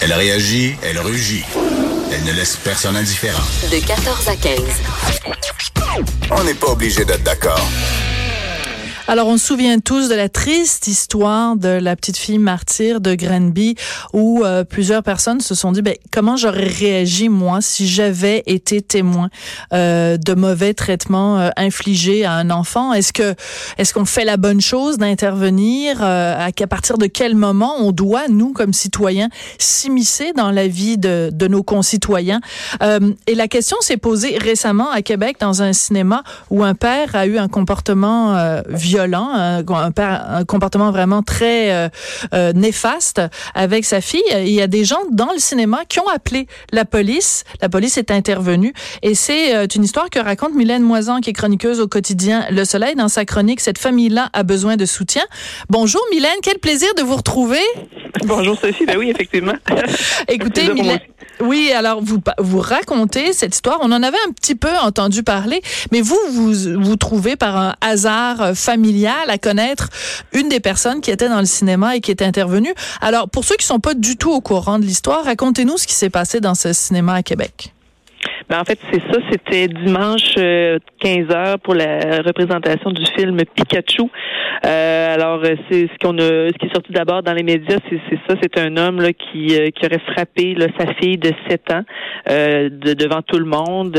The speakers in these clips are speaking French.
Elle réagit, elle rugit. Elle ne laisse personne indifférent. De 14 à 15. On n'est pas obligé d'être d'accord. Alors, on se souvient tous de la triste histoire de la petite fille martyre de Granby, où euh, plusieurs personnes se sont dit, ben, comment j'aurais réagi, moi, si j'avais été témoin euh, de mauvais traitements euh, infligés à un enfant? Est-ce que est-ce qu'on fait la bonne chose d'intervenir? à, à partir de quel moment on doit, nous, comme citoyens, s'immiscer dans la vie de, de nos concitoyens? et la question s'est posée récemment à Québec dans un cinéma où un père a eu un comportement violent violent, un, un, comportement vraiment très euh, euh, néfaste avec sa fille. Il y a des gens dans le cinéma qui ont appelé la police. La police est intervenue et c'est euh, une histoire que raconte Mylène Moisan, qui est chroniqueuse au quotidien Le Soleil. Dans sa chronique, cette famille-là a besoin de soutien. Bonjour Mylène, quel plaisir de vous retrouver. Bonjour Sophie, ben oui, effectivement. Écoutez, Mylène, oui, alors vous vous racontez cette histoire. On en avait un petit peu entendu parler, mais vous vous vous trouvez par un hasard familial à connaître une des personnes qui était dans le cinéma et qui est intervenue. Alors pour ceux qui sont pas du tout au courant de l'histoire, racontez-nous ce qui s'est passé dans ce cinéma à Québec. Ben en fait, c'est ça. C'était dimanche 15 euh, heures pour la représentation du film Pikachu. Euh, alors, euh, c'est ce qu'on a, ce qui est sorti d'abord dans les médias, c'est, ça. C'est un homme là, qui, qui aurait frappé là, sa fille de 7 ans de, devant tout le monde.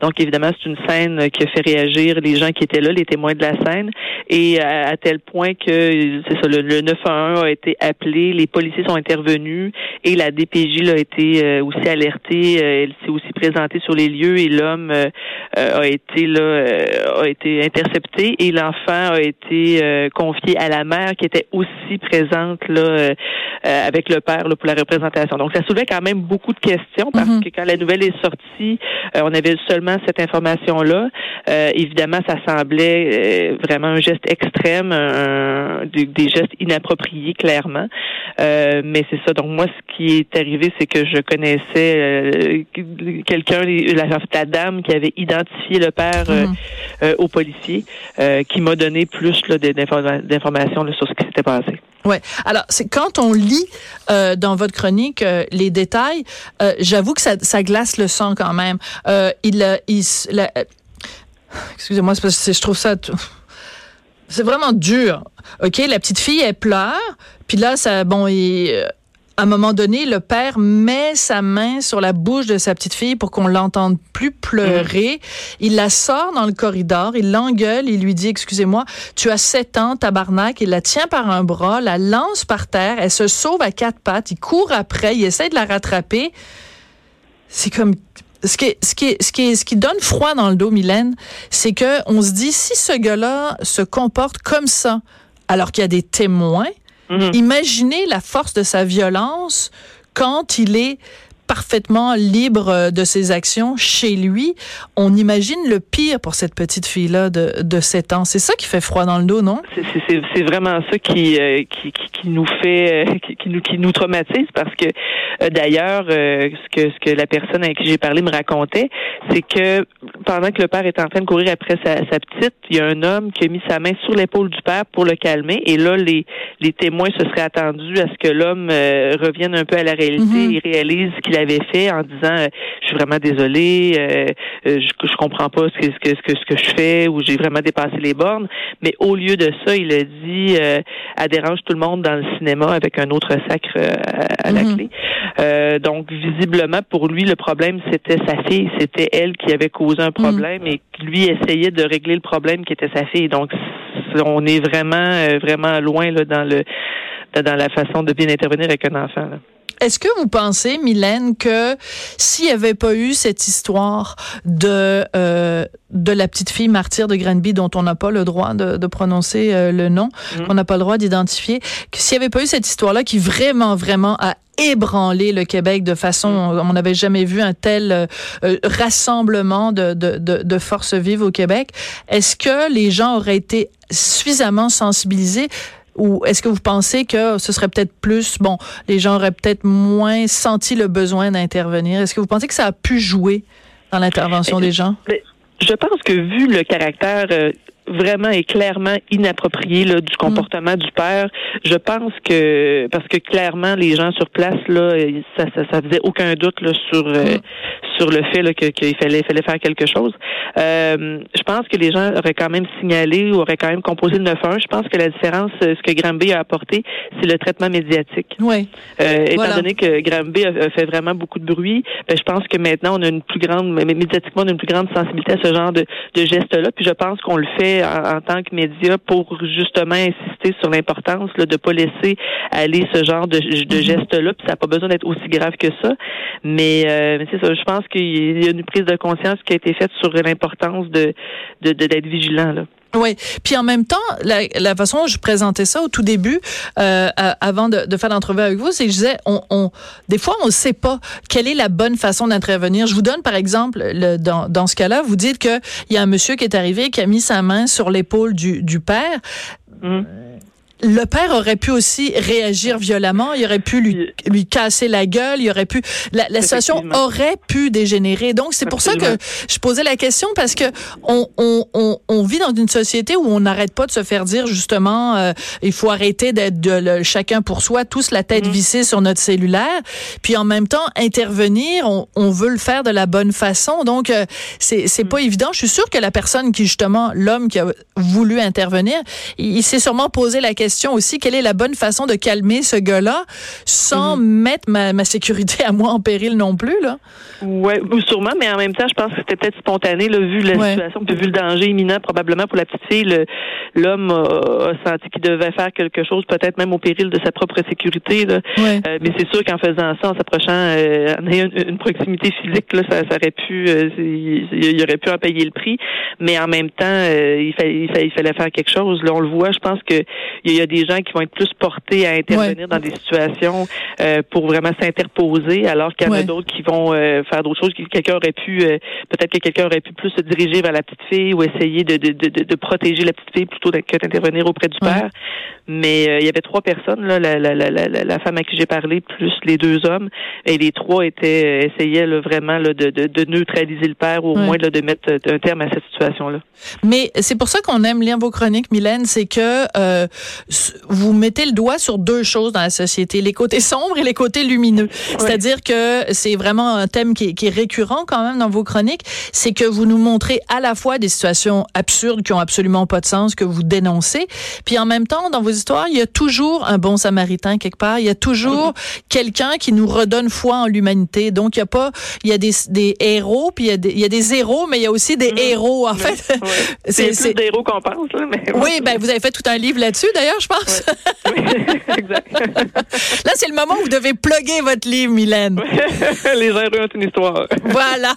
Donc, évidemment, c'est une scène qui a fait réagir les gens qui étaient là, les témoins de la scène, et à, tel point que c'est ça, le, le 911 a été appelé, les policiers sont intervenus et la DPJ là, a été aussi alertée. elle s'est aussi présentée sur les lieux et l'homme euh, euh, a été là euh, a été intercepté et l'enfant a été confié à la mère qui était aussi présente là avec le père là, pour la représentation. Donc ça soulevait quand même beaucoup de questions parce mhm. que quand la nouvelle est sortie, on avait seulement cette information là. évidemment, ça semblait vraiment un geste extrême, des, gestes inappropriés clairement. mais c'est ça. Donc moi, ce qui est arrivé, c'est que je connaissais quelqu'un la, la, dame qui avait identifié le père euh, mhm. euh, au policier, euh, qui m'a donné plus d'informations sur ce qui s'était passé. Ouais. Alors, c'est quand on lit dans votre chronique les détails, j'avoue que ça, ça, glace le sang quand même. il, il excusez-moi, parce que je trouve ça. C'est vraiment dur. OK, la petite fille, elle pleure. Puis là, ça, bon, il, à un moment donné, le père met sa main sur la bouche de sa petite fille pour qu'on l'entende plus pleurer. Mm. Il la sort dans le corridor, il l'engueule, il lui dit, excusez-moi, tu as sept ans, tabarnak. Il la tient par un bras, la lance par terre, elle se sauve à quatre pattes, il court après, il essaie de la rattraper. C'est comme ce qui, ce, qui, ce, qui, ce qui donne froid dans le dos, Mylène, c'est que on se dit si ce gars-là se comporte comme ça, alors qu'il y a des témoins, Mhm. Imaginez la force de sa violence quand il est parfaitement libre euh, de ses actions chez lui. On imagine le pire pour cette petite fille-là de, de 7 ans. C'est ça qui fait froid dans le dos, non? C'est vraiment ça qui, euh, qui, qui, nous fait, euh, qui, nous, qui nous traumatise parce que d'ailleurs, ce, que, ce que la personne avec qui j'ai parlé me racontait, c'est que pendant que le père est en train de courir après sa, sa, petite, il y a un homme qui a mis sa main sur l'épaule du père pour le calmer et là, les, les témoins se seraient attendus à ce que l'homme revienne un peu à la réalité mm-hmm. et réalise qu'il a avait fait en disant euh, je suis vraiment désolé, euh, euh, je, je comprends pas ce que, ce que, ce que, je fais ou j'ai vraiment dépassé les bornes. Mais au lieu de ça, il a dit elle dérange tout le monde dans le cinéma avec un autre sacre à, la mhm. clé. donc visiblement pour lui le problème c'était sa fille, c'était elle qui avait causé un problème et lui essayait de régler le problème qui était sa fille. Donc on est vraiment vraiment loin là dans le dans la façon de bien intervenir avec un enfant. Là. Est-ce que vous pensez, Mylène, que s'il n'y avait pas eu cette histoire de euh, de la petite fille martyre de Granby dont on n'a pas le droit de, prononcer euh, le nom, mm. qu'on n'a pas le droit d'identifier, que s'il n'y avait pas eu cette histoire-là qui vraiment, vraiment a ébranlé le Québec de façon, mm. on n'avait jamais vu un tel euh, rassemblement de, de, de, de forces vives au Québec, est-ce que les gens auraient été suffisamment sensibilisés ou est-ce que vous pensez que ce serait peut-être plus, bon, les gens auraient peut-être moins senti le besoin d'intervenir? Est-ce que vous pensez que ça a pu jouer dans l'intervention des gens? Je pense que vu le caractère euh, vraiment et clairement inapproprié là, du comportement du père. Je pense que parce que clairement les gens sur place là, ça ça, ça faisait aucun doute là, sur euh, sur le fait là, qu'il fallait fallait faire quelque chose. Euh, je pense que les gens auraient quand même signalé ou auraient quand même composé le 9-1. Je pense que la différence, ce que Granby a apporté, c'est le traitement médiatique. Oui. Euh, étant donné que Granby a, fait vraiment beaucoup de bruit, ben, je pense que maintenant on a une plus grande médiatiquement on a une plus grande sensibilité à ce genre de, de gestes-là. Puis je pense qu'on le fait en, tant que média pour justement insister sur l'importance de ne pas laisser aller ce genre de, de mm-hmm. gestes-là. Puis ça n'a pas besoin d'être aussi grave que ça. Mais, euh, mais c'est ça. Je pense qu'il y a une prise de conscience qui a été faite sur l'importance de d'être de, vigilant. Là. Oui, puis en même temps, la, la, façon dont je présentais ça au tout début, euh, avant de, de faire l'entrevue avec vous, c'est que je disais, on, on, des fois, on ne sait pas quelle est la bonne façon d'intervenir. Je vous donne par exemple, le, dans, dans ce cas-là, vous dites qu'il y a un monsieur qui est arrivé, qui a mis sa main sur l'épaule du, du père. Mmh le père aurait pu aussi réagir violemment, il aurait pu lui, lui casser la gueule, il aurait pu la, la situation aurait pu dégénérer. Donc c'est pour ça que je posais la question parce que on, on, on, on vit dans une société où on n'arrête pas de se faire dire justement euh, il faut arrêter d'être de, chacun pour soi, tous la tête mm-hmm. vissée sur notre cellulaire, puis en même temps intervenir, on, on veut le faire de la bonne façon. Donc euh, c'est c'est pas mm. évident. Je suis sûre que la personne qui justement l'homme qui a voulu intervenir, il, il s'est sûrement posé la question aussi, quelle est la bonne façon de calmer ce gars-là sans mhm. mettre ma, ma, sécurité à moi en péril non plus, là? Oui, sûrement, mais en même temps, je pense que c'était peut-être spontané, là, vu la situation, puis vu le danger imminent probablement pour la petite fille. L'homme a, senti qu'il devait faire quelque chose, peut-être même au péril de sa propre sécurité. Là. Euh, mais c'est sûr qu'en faisant ça, en s'approchant, euh, en ayant une, proximité physique, là, ça, ça aurait pu, euh, il, aurait pu en payer le prix. Mais en même temps, il, fallait, il, fallait, il fallait faire quelque chose. Là, on le voit. Je pense que il y a des gens qui vont être plus portés à intervenir dans des situations euh, pour vraiment s'interposer, alors qu'il y en a d'autres qui vont euh, faire d'autres choses. Quelqu'un aurait pu, euh, peut-être que quelqu'un aurait pu plus se diriger vers la petite fille ou essayer de, de, de, de protéger la petite fille plutôt que d'intervenir auprès du père. Mais il y avait trois personnes, là, la, la, la, la, femme à qui j'ai parlé, plus les deux hommes, et les trois étaient essayaient vraiment là, de, de, de, neutraliser le père ou au moins là, de mettre un terme à cette situation-là. Mais c'est pour ça qu'on aime lire vos chroniques, Mylène, c'est que vous mettez le doigt sur deux choses dans la société, les côtés sombres et les côtés lumineux. C'est-à-dire que c'est vraiment un thème qui est, récurrent quand même dans vos chroniques, c'est que vous nous montrez à la fois des situations absurdes qui ont absolument pas de sens que vous dénoncez, puis en même temps dans vos histoires, il y a toujours un bon samaritain quelque part, il y a toujours quelqu'un qui nous redonne foi en l'humanité. Donc il y a pas il y a des, des héros puis il y a des il y a des héros mais il y a aussi des mm. héros en fait. c'est plus des héros qu'on pense là, mais Oui, ben vous avez fait tout un livre là-dessus d'ailleurs, je pense. Là, c'est le moment où vous devez plugger votre livre, Mylène. Les héros ont une histoire. voilà.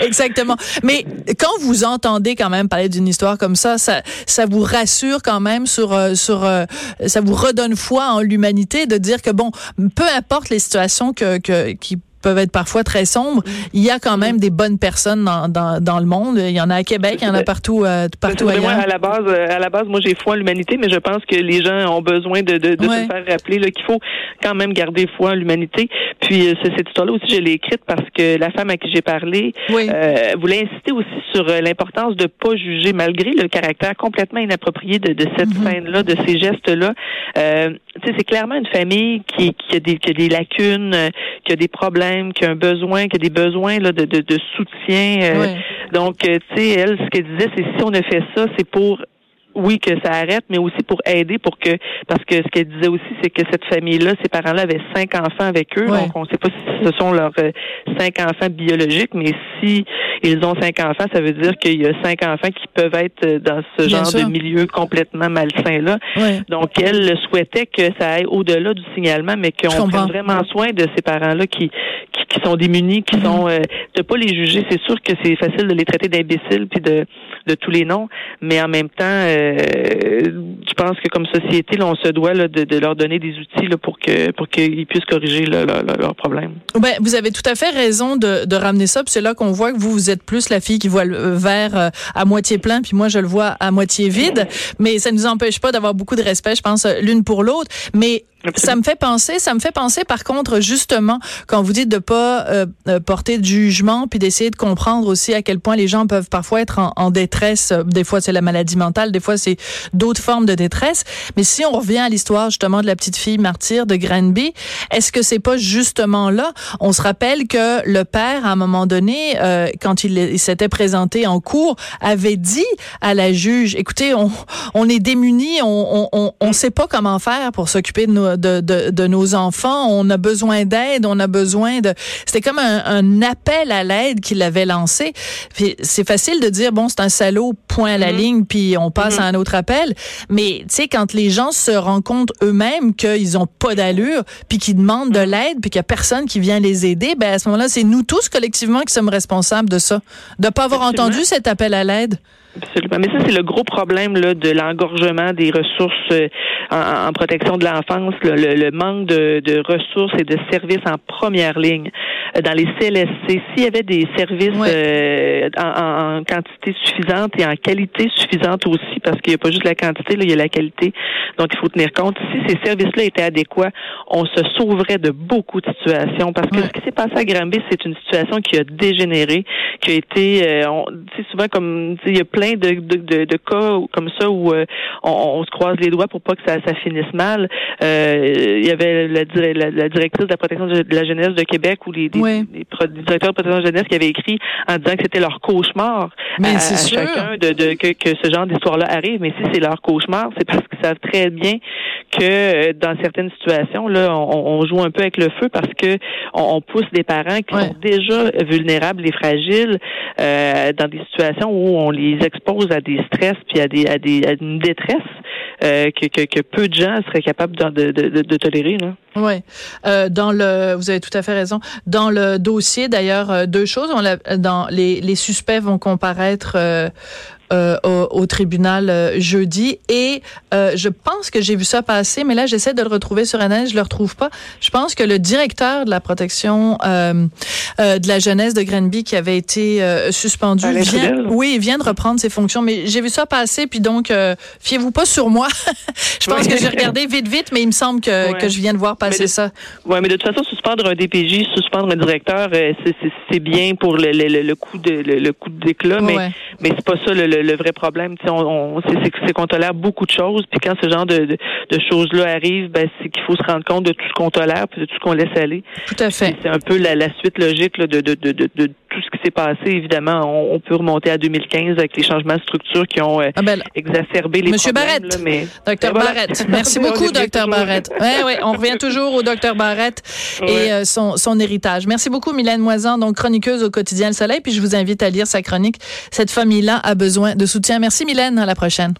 Exactement. Mais quand vous entendez quand même parler d'une histoire comme ça, ça, ça vous rassure quand même sur, euh, sur, euh, ça vous redonne foi en l'humanité de dire que bon, peu importe les situations que, que, qui peuvent être parfois très sombres, il y a quand même des bonnes personnes dans, dans, dans le monde. Il y en a à Québec, il y en a partout, euh, partout ailleurs. Moi, à la base, euh, à la base, moi, j'ai foi en l'humanité, mais je pense que les gens ont besoin de, de, de se faire rappeler qu'il faut quand même garder foi en l'humanité. Puis euh, cette histoire-là aussi, je l'ai écrite parce que la femme à qui j'ai parlé euh, voulait insister aussi sur l'importance de pas juger, malgré le caractère complètement inapproprié de, de cette mm-hmm. scène-là, de ces gestes-là. Euh, c'est clairement une famille qui, qui, a des, qui a des lacunes, qui a des problèmes qui a un besoin, qui a des besoins là, de, de, de soutien. Euh, donc, euh, tu sais, elle, ce qu'elle disait, c'est si on a fait ça, c'est pour oui, que ça arrête, mais aussi pour aider, pour que parce que ce qu'elle disait aussi, c'est que cette famille-là, ses parents-là avaient cinq enfants avec eux, donc on ne sait pas si ce sont leurs euh, cinq enfants biologiques, mais si ils ont cinq enfants, ça veut dire qu'il y a cinq enfants qui peuvent être dans ce genre de milieu complètement malsain là. Donc elle souhaitait que ça aille au-delà du signalement, mais qu'on prenne vraiment soin de ces parents-là qui, qui, sont démunis, qui mm-hmm. sont euh, de pas les juger. C'est sûr que c'est facile de les traiter d'imbéciles puis de de tous les noms, mais en même temps, euh, je pense que comme société, on se doit de, leur donner des outils pour qu'ils puissent corriger leurs problèmes. Ben, vous avez tout à fait raison de, de ramener ça. C'est là qu'on voit que vous vous êtes plus la fille qui voit le verre euh, à moitié plein, puis moi je le vois à moitié vide. Mais ça ne nous empêche pas d'avoir beaucoup de respect, je pense, l'une pour l'autre. Mais Ça me fait penser, ça me fait penser par contre justement quand vous dites de pas euh, euh, porter de jugement puis d'essayer de comprendre aussi à quel point les gens peuvent parfois être en, détresse. Des fois c'est la maladie mentale, des fois c'est d'autres formes de détresse. Mais si on revient à l'histoire justement de la petite fille martyre de Granby, est-ce que c'est pas justement là? On se rappelle que le père à un moment donné, euh, quand il, s'était présenté en cours, avait dit à la juge "Écoutez, on, on est démunis, on, on, on, sait pas comment faire pour s'occuper de nos de, de, nos enfants. On a besoin d'aide, on a besoin de... C'était comme un, appel à l'aide qu'il avait lancé. c'est facile de dire, bon, c'est un salaud, point à la mm-hmm. ligne, puis on passe à mm-hmm. un autre appel. Mais, tu sais, quand les gens se rendent compte eux-mêmes qu'ils ont pas d'allure, puis qu'ils demandent de mm-hmm. l'aide, puis qu'il y a personne qui vient les aider, ben à ce moment-là, c'est nous tous collectivement qui sommes responsables de ça. De pas avoir entendu cet appel à l'aide. Absolument. Mais ça, c'est le gros problème là, de l'engorgement des ressources euh, en, protection de l'enfance, le, manque de, de, ressources et de services en première ligne. Euh, dans les CLSC, s'il y avait des services euh, en, quantité suffisante et en qualité suffisante aussi, parce qu'il n'y a pas juste la quantité, là, il y a la qualité, donc il faut tenir compte. Si ces services-là étaient adéquats, on se sauverait de beaucoup de situations, parce que ce qui s'est passé à Granby, c'est une situation qui a dégénéré, qui a été, euh, on, souvent comme, il y a plein de, de, de, cas comme ça où euh, on, se croise les doigts pour pas que ça, ça finisse mal. il y avait la, la, directrice de la protection de la jeunesse de Québec ou les des, directeurs de protection de jeunesse qui avaient écrit en disant que c'était leur cauchemar à, chacun de, de que, que, ce genre d'histoire-là arrive. Mais si c'est leur cauchemar, c'est parce qu'ils savent très bien que euh, dans certaines situations, là, on, on, joue un peu avec le feu parce que on, pousse des parents qui sont déjà vulnérables et fragiles euh, dans des situations où on les expose à des stress puis à des à des à une détresse euh, que, que, que, peu de gens seraient capables de, de, de, de tolérer. Là. Oui. Euh, dans le, vous avez tout à fait raison. Dans le dossier, d'ailleurs, euh, deux choses. On dans les, les suspects vont comparaître euh, euh, au, tribunal euh, jeudi. Et euh, je pense que j'ai vu ça passer, mais là, j'essaie de le retrouver sur Internet, je le retrouve pas. Je pense que le directeur de la protection de la jeunesse de Granby, qui avait été suspendu, vient, oui, vient de reprendre ses fonctions. Mais j'ai vu ça passer, puis donc, fiez-vous pas sur moi. je pense que j'ai regardé vite, vite, mais il me semble que, que je viens de voir passer ça. Oui, mais de toute façon, suspendre un DPJ, suspendre un directeur, c'est bien pour le, le, le, coup de le, coup d'éclat, mais, mais c'est pas ça le le, vrai problème. On, on c'est qu'on tolère beaucoup de choses, puis quand ce genre de, de, choses-là arrivent, ben, c'est qu'il faut se rendre compte de tout ce qu'on tolère, puis de tout ce qu'on laisse aller. Tout à fait. C'est un peu la, la suite logique là, de, de, de, de, tout ce qui s'est passé. Évidemment, on, peut remonter à 2015 avec les changements de structure qui ont euh, ah ben, exacerbé les Monsieur problèmes. Barrett, mais... Docteur Barrett, merci beaucoup, Docteur Barrett. Ouais, ouais, on revient toujours au Docteur Barrett et euh, son, son héritage. Merci beaucoup, Mylène Moisan, donc chroniqueuse au quotidien Le Soleil. Puis je vous invite à lire sa chronique. Cette famille-là a besoin de soutien. Merci Mylène, à la prochaine.